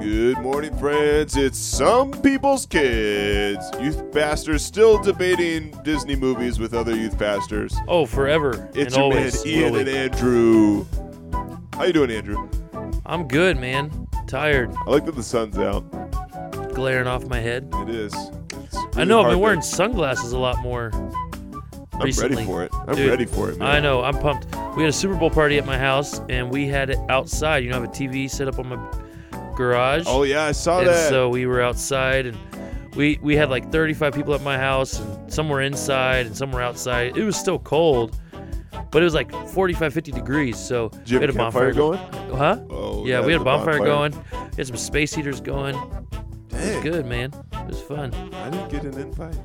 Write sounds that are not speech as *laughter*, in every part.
Good morning, friends. It's Some People's Kids. Youth pastors still debating Disney movies with other youth pastors. Oh, forever It's and your always. man, Ian and. Andrew. How you doing, Andrew? I'm good, man. Tired, I like that the sun's out. glaring off my head. It is. It's I know I've been to- wearing sunglasses a lot more. I'm recently. ready for it. I'm Dude, ready for it, man. I know. I'm pumped. We had a Super Bowl party at my house, and we had it outside. You know, I have a TV set up on my garage. Oh yeah, I saw and that. so we were outside, and we we had like 35 people at my house, and some were inside, and some were outside. It was still cold, but it was like 45, 50 degrees. So Did we had a go- going? Huh? Oh Yeah, we had a bonfire, going. We had some space heaters going. It was good, man. It was fun. I didn't get an invite.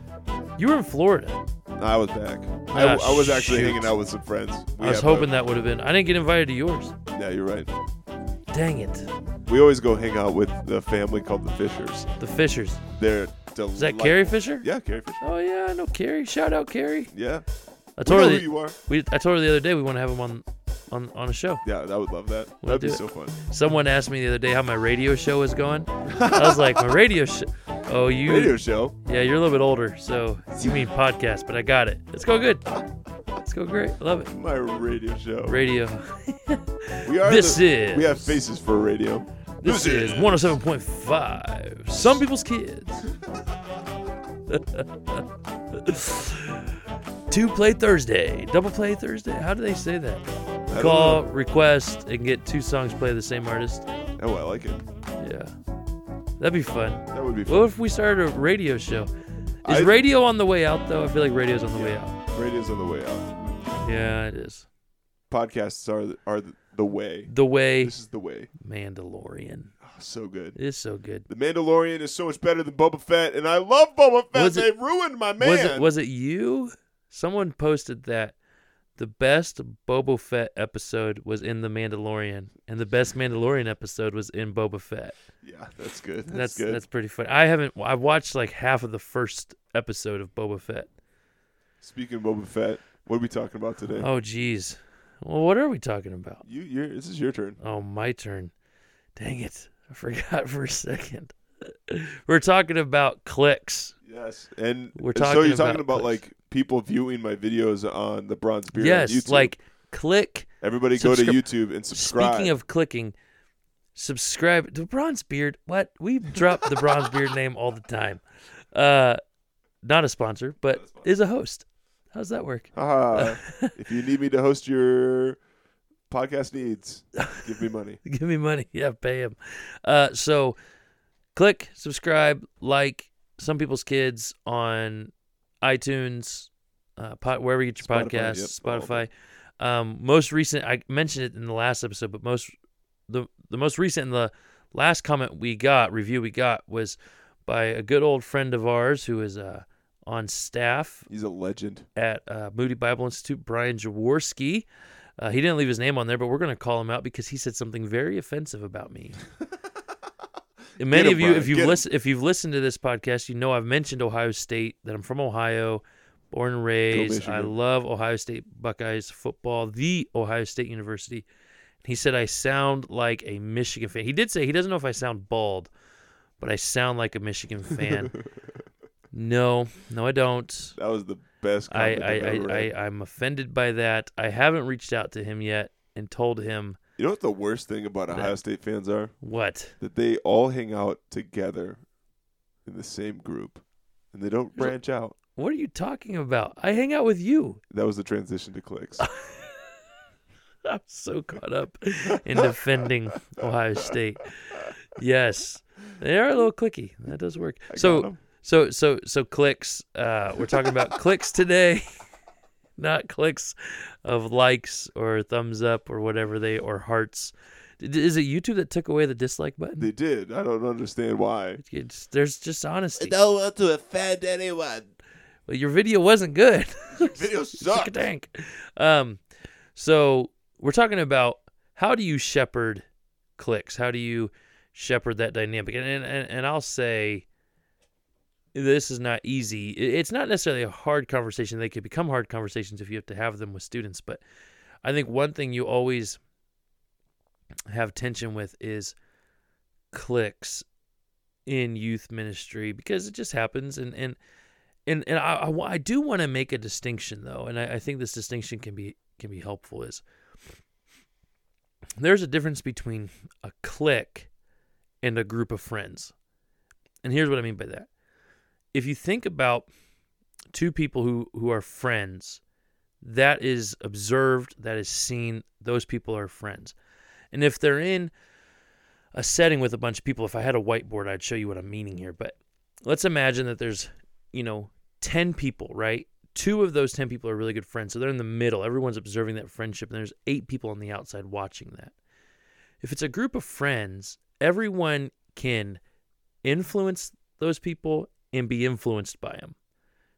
You were in Florida. I was back. I, Ah, I was actually shoot. hanging out with some friends. We I was have a- hoping that would have been. I didn't get invited to yours. Yeah, you're right. Dang it. We always go hang out with the family called the Fishers. The Fishers. They're Is that Carrie Fisher? Yeah, Carrie Fisher. Oh yeah, I know Carrie. Shout out Carrie. Yeah. I We told know her who you are. we I told her the other day we want to have him on on on a show. Yeah, I would love that. We'll That'd be it. so fun. Someone asked me the other day how my radio show is going. *laughs* I was like, my radio show. Oh, you. Radio show. Yeah, you're a little bit older, so you mean podcast, but I got it. It's going good. It's going great. I love it. My radio show. Radio. we are. This the- is. We have faces for radio. This is 107.5. Some people's kids. *laughs* Two play Thursday. Double play Thursday. How do they say that? Call, know. request, and get two songs play the same artist. Oh, I like it. Yeah. That'd be fun. That would be fun. What if we started a radio show? Is I- radio on the way out, though? I feel like radio's on the way out. Radio's on the way out. Yeah, it is. Podcasts are the, are the, the way. The way This is the way. Mandalorian. Oh, so good. It is so good. The Mandalorian is so much better than Boba Fett, and I love Boba Fett. Was they it- ruined my man. Was it was it you? Someone posted that the best Boba Fett episode was in The Mandalorian, and the best Mandalorian episode was in Boba Fett. yeah, that's good. That's, That's good. that's pretty funny. I haven't. I watched like half of the first episode of Boba Fett. Speaking of Boba Fett, what are we talking about today? Oh, geez. Well, what are we talking about? You, you're, this is your turn. Oh, my turn. Dang it! I forgot *laughs* for a second. *laughs* We're talking about clicks. Yes, and We're and so talking you're talking about about like people viewing my videos on the Bronze Beard. yes, like click everybody go to YouTube and subscribe. Speaking of clicking, subscribe to Bronze Beard. What we drop the Bronze Beard *laughs* name all the time. Uh, not a sponsor, but is a host. How's that work? Haha. *laughs* if you need me to host your podcast needs, give me money. *laughs* Give me money. Yeah, pay him. Uh, so click, subscribe, like some people's kids on iTunes, uh, pot, wherever you get your Spotify, podcasts, yep, Spotify. Um, most recent, I mentioned it in the last episode, but most the the most recent, and the last comment we got, review we got, was by a good old friend of ours who is uh, on staff He's a legend. at uh, Moody Bible Institute, Brian Jaworski. Uh, he didn't leave his name on there, but we're going to call him out because he said something very offensive about me. *laughs* And many him, of you, Brian, if you've listened, if you've listened to this podcast, you know I've mentioned Ohio State. That I'm from Ohio, born and raised. I love Ohio State Buckeyes football, the Ohio State University. He said I sound like a Michigan fan. He did say he doesn't know if I sound bald, but I sound like a Michigan fan. *laughs* no, no, I don't. That was the best I, I, I. I, I'm offended by that. I haven't reached out to him yet and told him You know what the worst thing about That- Ohio State fans are? what? That they all hang out together in the same group, and they don't branch out. What are you talking about? I hang out with you. That was the transition to clicks. *laughs* I'm so caught up in defending *laughs* Ohio State. Yes, they are a little clicky. That does work. I So. So, so, so clicks. Uh, we're talking about *laughs* clicks today, not clicks of likes or thumbs up or whatever they or hearts. Is it YouTube that took away the dislike button? they did. I don't understand why. It's, there's just honesty. I don't want to offend anyone. Well, your video wasn't good. *laughs* Your Video *laughs* Suck a sucked. tank. Um, so we're talking about how do you shepherd clicks? How do you shepherd that dynamic? And and, and, and I'll say this is not easy. It's not necessarily a hard conversation. They could become hard conversations if you have to have them with students. But I think one thing you always have tension with is cliques in youth ministry because it just happens and and and, and I, I, I do want to make a distinction though and I, I think this distinction can be can be helpful is there's a difference between a clique and a group of friends and here's what i mean by that if you think about two people who who are friends that is observed that is seen those people are friends and if they're in a setting with a bunch of people, if I had a whiteboard, I'd show you what I'm meaning here. But let's imagine that there's, you know, 10 people, right? Two of those 10 people are really good friends. So they're in the middle. Everyone's observing that friendship, and there's eight people on the outside watching that. If it's a group of friends, everyone can influence those people and be influenced by them.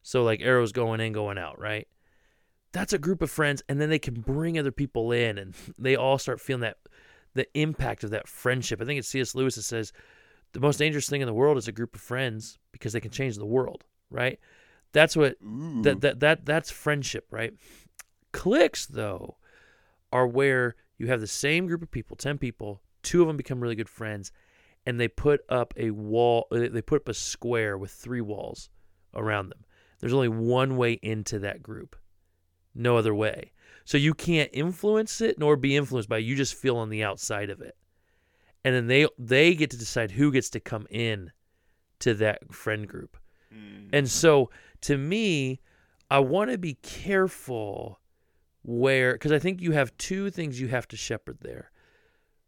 So, like arrows going in, going out, right? That's a group of friends, and then they can bring other people in, and *laughs* they all start feeling that the impact of that friendship. I think it's C.S. Lewis that says the most dangerous thing in the world is a group of friends because they can change the world, right? That's what Ooh. that that that that's friendship, right? Cliques though are where you have the same group of people, 10 people, two of them become really good friends and they put up a wall uh, they put up a square with three walls around them. There's only one way into that group. No other way. So you can't influence it nor be influenced by it. You just feel on the outside of it. And then they they get to decide who gets to come in to that friend group. Mm. And so to me, I want to be careful where because I think you have two things you have to shepherd there.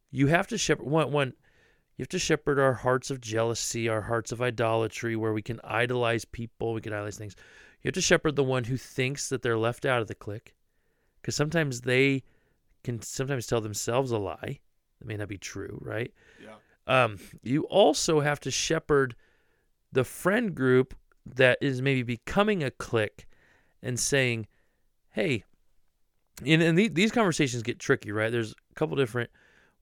You have to shepherd one one you have to shepherd our hearts of jealousy, our hearts of idolatry, where we can idolize people, we can idolize things. You have to shepherd the one who thinks that they're left out of the clique, because sometimes they can sometimes tell themselves a lie that may not be true, right? Yeah. Um, you also have to shepherd the friend group that is maybe becoming a clique and saying, "Hey," and, and the, these conversations get tricky, right? There's a couple different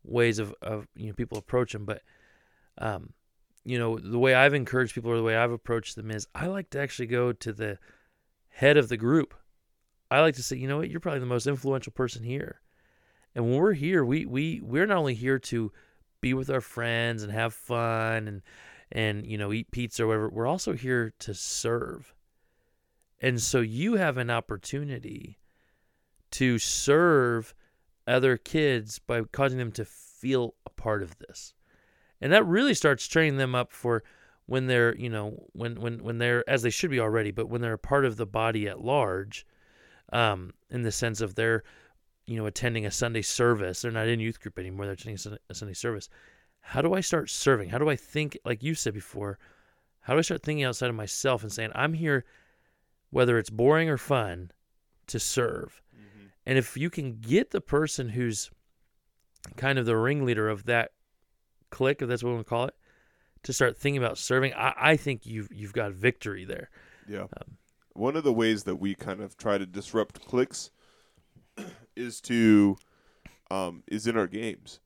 ways of, of you know people approach them, but um, you know the way I've encouraged people or the way I've approached them is I like to actually go to the head of the group. I like to say, you know what, you're probably the most influential person here, and when we're here, we we we're not only here to be with our friends and have fun and and you know eat pizza or whatever we're also here to serve. And so you have an opportunity to serve other kids by causing them to feel a part of this and that really starts training them up for when they're you know when when when they're as they should be already but when they're a part of the body at large um in the sense of they're you know attending a sunday service they're not in youth group anymore they're attending a a sunday service how do I start serving? How do I think, like you said before, how do I start thinking outside of myself and saying, I'm here, whether it's boring or fun, to serve? And if you can get the person who's kind of the ringleader of that clique, if that's what we want to call it, to start thinking about serving, I, I think you've you've got victory there. Yeah. Um, One of the ways that we kind of try to disrupt clicks *coughs* is to um, is in our games.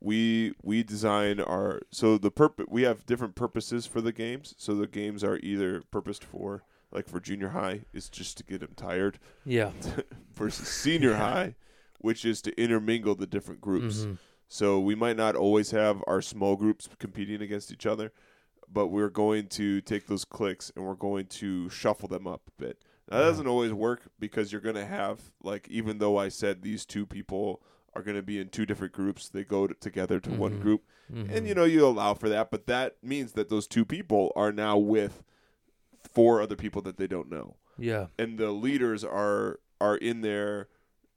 We we design our so the purpose we have different purposes for the games. So the games are either purposed for like for junior high is just to get them tired Yeah. *laughs* versus senior high, which is to intermingle the different groups. Mhm. So we might not always have our small groups competing against each other, but we're going to take those clicks and we're going to shuffle them up a bit. That doesn't always work because you're going to have like even though I said these two people are going to be in two different groups, they go to, together to one Mhm. group, Mhm. and you know you allow for that, but that means that those two people are now with four other people that they don't know. Yeah. and the leaders are are in there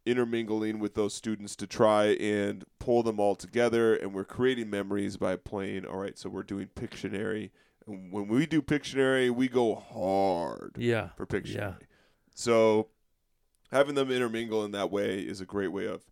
intermingling with those students to try and pull them all together. And we're creating memories by playing all right so we're doing pictionary. And when we do pictionary we go hard Yeah. for pictionary. Yeah. so having them intermingle in that way is a great way of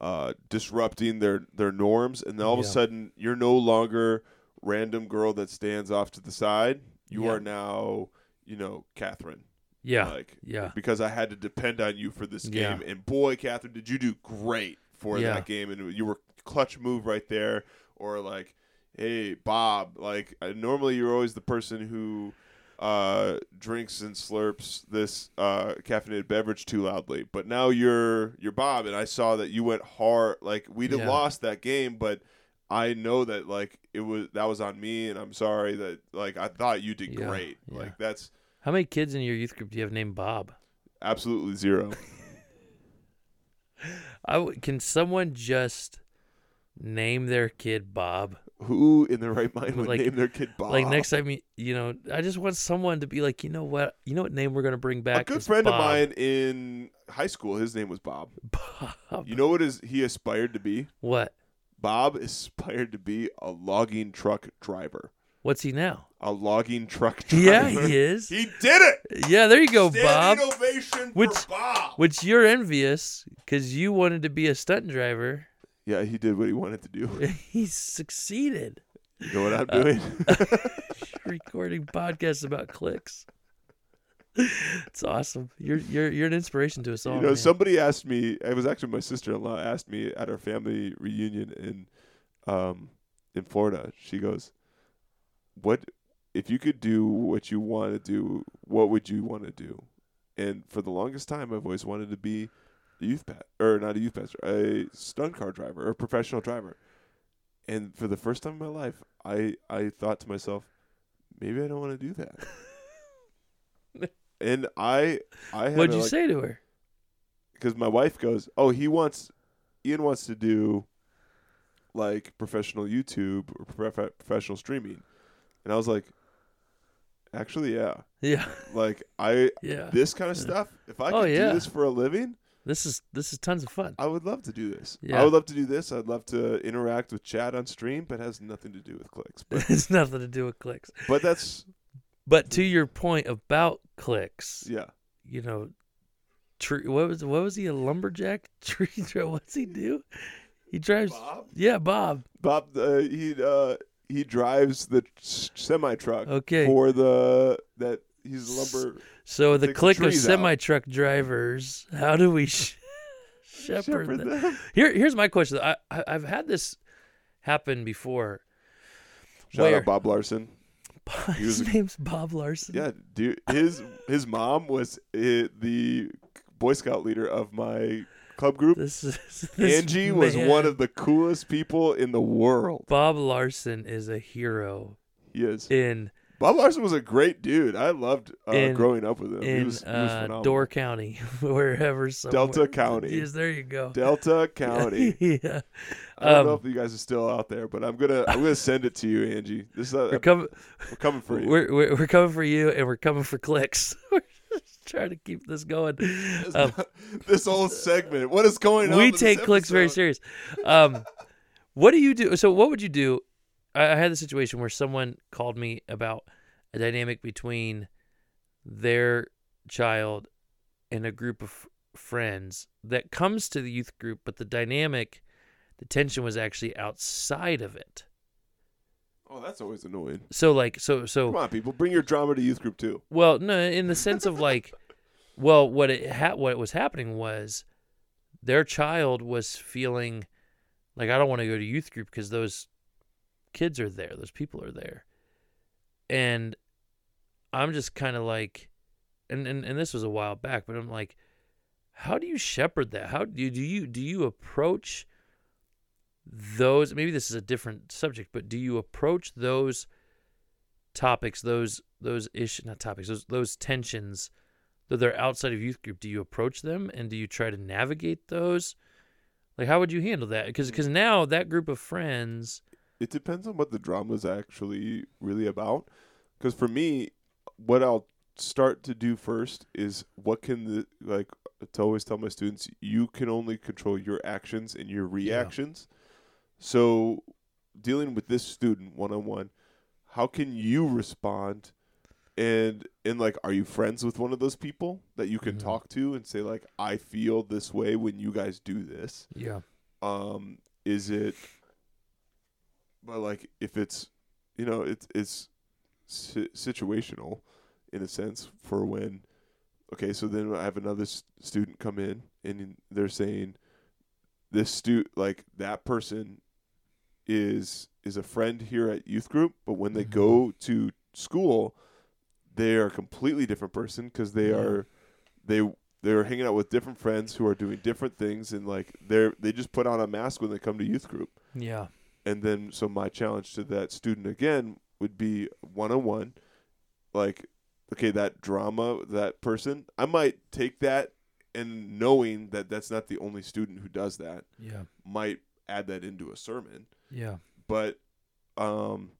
uh, disrupting their their norms. And then all of a sudden you're no longer random girl that stands off to the side you Yeah. are now you know catherine Yeah. like Yeah. because I had to depend on you for this Yeah. game. And boy, Catherine, did you do great for Yeah. that game? And you were clutch move right there. Or like, hey, Bob, like uh, normally you're always the person who uh, drinks and slurps this uh, caffeinated beverage too loudly, but now you're you're Bob, and I saw that you went hard. Like we'd have Yeah. lost that game, but I know that like it was that was on me, and I'm sorry that like I thought you did Yeah, great. yeah. Like that's How many kids in your youth group do you have named Bob? absolutely zero. *laughs* I w- can someone just name their kid Bob? Who in their right mind would Like- name their kid Bob? Like next time you you know, I just want someone to be like, you know what, you know what name we're gonna bring back? a good is friend of mine in high school, his name was Bob. *laughs* Bob. You know what is he aspired to be? what? Bob aspired *laughs* to be a logging truck driver. What's he now? A logging truck driver. *laughs* Yeah, he is. He did it. yeah, there you go, Bob. Which- for Bob. Which you're envious because you wanted to be a stunt driver. Yeah, he did what he wanted to do. *laughs* he succeeded. You know what I'm Uh, doing? Recording podcasts about clicks. It's awesome. You're you're you're an inspiration to us all. you know, man. somebody asked me. It was actually my sister-in-law asked me at our family reunion in, um, in Florida. She goes, "What if you could do what you want to do? What would you want to do?" And for the longest time, I've always wanted to be a youth pat or not a youth pastor, a stunt car driver or a professional driver. And for the first time in my life, I I thought to myself, maybe I don't want to do that. *laughs* and I I had What'd to, you like, say to her? because my wife goes, "Oh, he wants, Ian wants to do, like professional YouTube or prof- professional streaming," and I was like, "Actually, yeah. Yeah, Like I *laughs* yeah. this kind of stuff. If I Oh, could yeah. do this for a living, This is this is tons of fun. I would love to do this. Yeah. I would love to do this. I'd love to interact with Chad on stream, but it has nothing to do with clicks. But *laughs* it's nothing to do with clicks. but that's But to your point about clicks, yeah. you know, tree. What was what was he a lumberjack? *laughs* Tree. What's he do? He drives. Bob. Yeah, Bob. Bob, uh, he uh, he drives the semi truck Okay. for the that he's lumber. So the Take the click of semi truck drivers. How do we sh- *laughs* shepherd, Shepherd them? them. *laughs* Here, here's my question. I, I I've had this happen before. Shout Where? out Bob Larson. *laughs* He was His name's Bob Larson. Yeah, dude. His his mom was uh, the Boy Scout leader of my club group. This is *laughs* this Angie was one of the coolest people in the world. Bob Larson is a hero He is. in Bob Larson was a great dude. I loved uh, In- growing up with him. he was, he was uh. Door County, *laughs* wherever. Somewhere. Delta County. Yes, there you go. Delta County. yeah, I don't know Um, if you guys are still out there, but I'm gonna I'm gonna send it to you, Angie. This is we're coming. we're coming for you. We're, we're we're coming for you, and we're coming for clicks. *laughs* we're just trying to keep this going. Um, this whole segment. What is going on? we take clicks very serious. Um, what do you do? So, what would you do? I, I had the situation where someone called me about a dynamic between their child and a group of friends that comes to the youth group, but the dynamic, the tension was actually outside of it. Oh, that's always annoying. So, like, so, so. Come on, people, bring your drama to youth group too. Well, no, in the sense of like, *laughs* well, what it ha- what was happening was their child was feeling like I don't want to go to youth group because those kids are there, those people are there, and I'm just kind of like, and, and and this was a while back, but I'm like, how do you shepherd that? How do you do you do you approach those? Maybe this is a different subject, but do you approach those? topics, those those issues, not topics, those those tensions, though they're outside of youth group, do you approach them and do you try to navigate those? Like, how would you handle that? Because because now that group of friends, It depends on what the drama is actually really about. Because for me, what I'll start to do first is what can the like to always tell my students you can only control your actions and your reactions. So dealing with this student one on one, how can you respond? And and like, are you friends with one of those people that you can Mhm. talk to and say like, I feel this way when you guys do this? yeah, um is it but like if it's you know it's it's si- situational in a sense for when okay so then i have another s- student come in and they're saying this stu like that person is is a friend here at youth group but when they Mhm. go to school they are a completely different person because they Yeah. are they they're hanging out with different friends who are doing different things and like they're they just put on a mask when they come to youth group yeah, and then so my challenge to that student again would be one on one, like okay that drama that person I might take that and knowing that that's not the only student who does that Yeah. might add that into a sermon Yeah. but um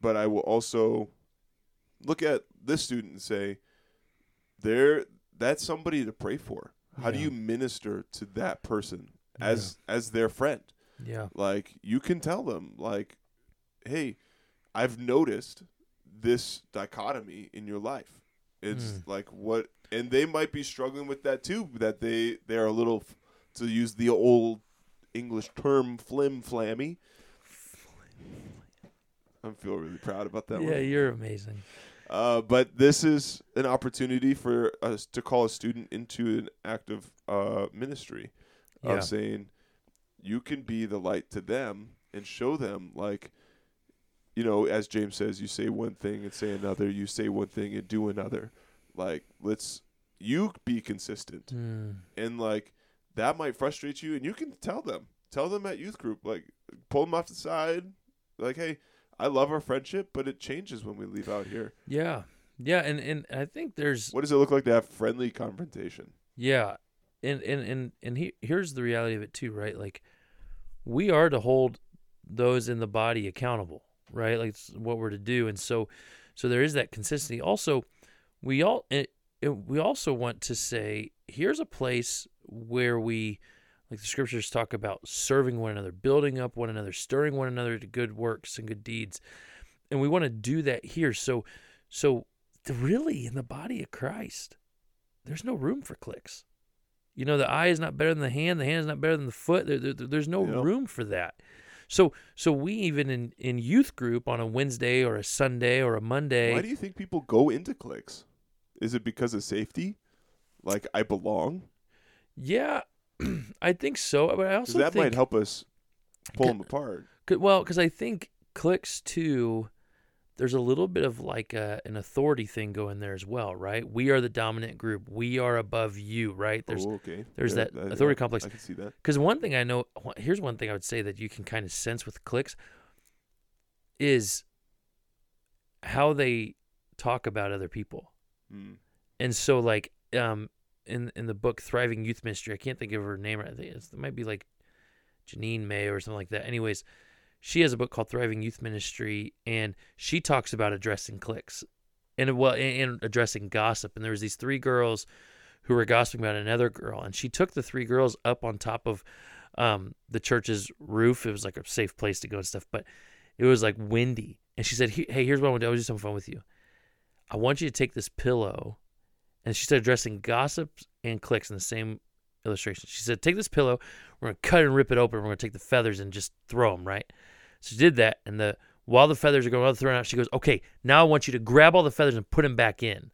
but I will also look at this student and say there that's somebody to pray for how do you minister to that person as as their friend Yeah. like you can tell them like hey i've noticed this dichotomy in your life it's Mm. like what and they might be struggling with that too that they they're a little to use the old english term flim flammy i feel really proud about that yeah, one you're amazing. uh, but this is an opportunity for us to call a student into an active uh, ministry Yeah. of saying you can be the light to them and show them like you know as james says you say one thing and say another you say one thing and do another like let's you be consistent Mm. and like that might frustrate you and you can tell them tell them at youth group like pull them off the side like hey i love our friendship but it changes when we leave out here Yeah. Yeah, and and I think there's what does it look like to have friendly confrontation Yeah, and and and and he, here's the reality of it too, right? Like, we are to hold those in the body accountable, right? Like it's what we're to do, and so so there is that consistency. Also, we all it, it, we also want to say here's a place where we like the scriptures talk about serving one another, building up one another, stirring one another to good works and good deeds, and we want to do that here. So so really in the body of Christ there's no room for clicks. You know, the eye is not better than the hand. The hand is not better than the foot. There, there, there's no Yeah. room for that. So, so we even in in youth group on a Wednesday or a Sunday or a Monday. why do you think people go into clicks is it because of safety like i belong yeah, *clears throat* I think so. But I also that think, might help us pull them apart 'cause- well, because I think clicks too. There's a little bit of like a, an authority thing going there as well, right? We are the dominant group. We are above you, right? There's oh, okay there's Yeah, that I- authority complex. i can see that Because one thing I know, here's one thing I would say that you can kind of sense with clicks is how they talk about other people. mm. And so, like, um, in in the book Thriving Youth Ministry, I can't think of her name. I think it might be like Janine May or something like that. Anyways, she has a book called Thriving Youth Ministry, and she talks about addressing cliques and well, and, and addressing gossip. And there was these three girls who were gossiping about another girl, and she took the three girls up on top of um, the church's roof. It was like a safe place to go and stuff, but it was like windy. And she said, "Hey, here's what I want to do. I want to do some fun with you. I want you to take this pillow." And she started addressing gossips and clicks in the same illustration. She said, "Take this pillow. We're gonna cut and rip it open. We're gonna take the feathers and just throw them right." So she did that, and the while the feathers are going, thrown out, she goes, "Okay, now I want you to grab all the feathers and put them back in."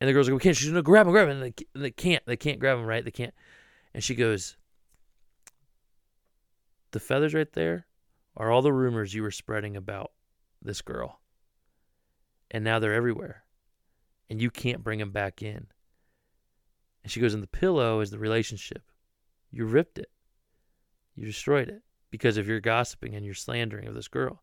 And the girls go, "We can't." She's gonna grab them, grab them. And they, they can't. They can't grab them, right? They can't. And she goes, "The feathers right there are all the rumors you were spreading about this girl, and now they're everywhere, and you can't bring them back in." And she goes, "And the pillow is the relationship. You ripped it. You destroyed it because of your gossiping and your slandering of this girl."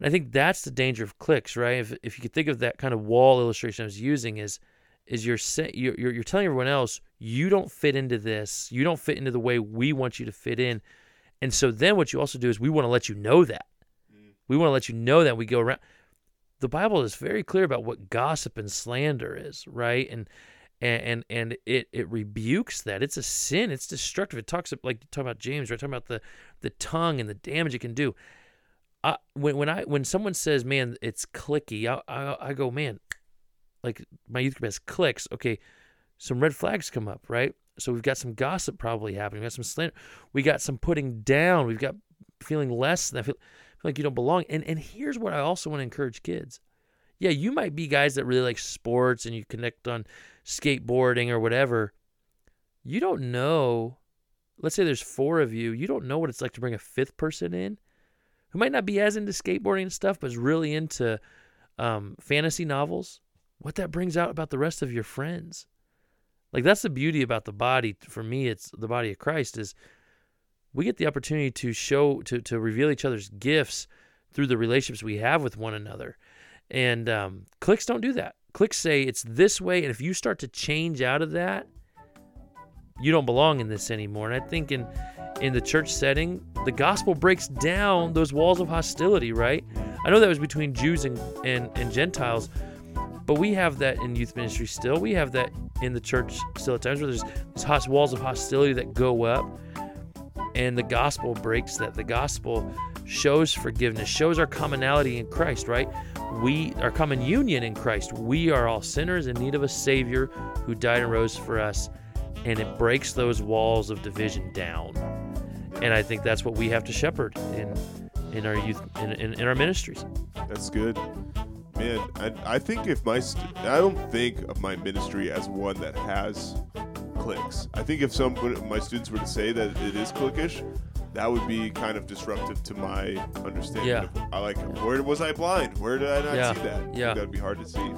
And I think that's the danger of clicks, right? If if you could think of that kind of wall illustration I was using is is you're say, you're, you're you're telling everyone else you don't fit into this, you don't fit into the way we want you to fit in, and so then what you also do is we want to let you know that, mm. we want to let you know that we go around. The Bible is very clear about what gossip and slander is, right? And and and, it it rebukes that. It's a sin. It's destructive. It talks like talking about James, right? Talking about the the tongue and the damage it can do. I, when when I when someone says, "Man, it's clicky," I, I I go, "Man, like my youth group has clicks." Okay, some red flags come up, right? So we've got some gossip probably happening. We got some slander. We got some putting down. We've got feeling less than I feel like you don't belong. And and here's what I also want to encourage kids. Yeah, you might be guys that really like sports and you connect on skateboarding or whatever. You don't know. Let's say there's four of you. You don't know what it's like to bring a fifth person in who might not be as into skateboarding and stuff, but is really into um, fantasy novels, what that brings out about the rest of your friends. Like that's the beauty about the body. For me, it's the body of Christ is we get the opportunity to show to to reveal each other's gifts through the relationships we have with one another. And um, clicks don't do that. Clicks say it's this way, and if you start to change out of that, you don't belong in this anymore. And I think in in the church setting, the gospel breaks down those walls of hostility, right? I know that was between Jews and, and, and Gentiles, but we have that in youth ministry still. We have that in the church still at times where there's these walls of hostility that go up, and the gospel breaks that. The gospel shows forgiveness, shows our commonality in Christ, right? We our common union in Christ. We are all sinners in need of a Savior who died and rose for us, and it breaks those walls of division down and I think that's what we have to shepherd in in our youth in, in, in our ministries. That's good, man. I, I think if my st- I don't think of my ministry as one that has clicks. I think if some of my students were to say that it is cliquish, that would be kind of disruptive to my understanding. Yeah. Of, I like where was I blind? Where did I not Yeah. see that? Yeah. that'd be hard to see.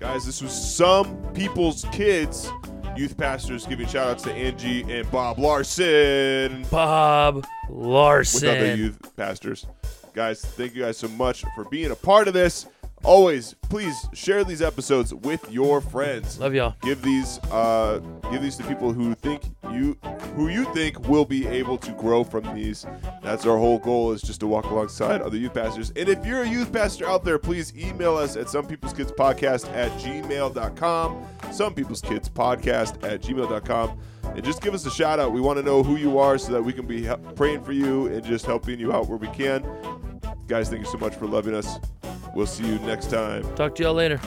Guys, this was some people's kids. Youth pastors giving shout outs to Angie and Bob Larson. Bob Larson. with other youth pastors. Guys, thank you guys so much for being a part of this. Always, please share these episodes with your friends. Love y'all. Give these, uh, give these to people who think you, who you think will be able to grow from these. That's our whole goal is just to walk alongside other youth pastors. And if you're a youth pastor out there, please email us at some people's kids podcast at gmail.com. Some people's kids podcast at gmail.com and just give us a shout out. We want to know who you are so that we can be praying for you and just helping you out where we can. Guys, thank you so much for loving us. We'll see you next time. Talk to y'all later.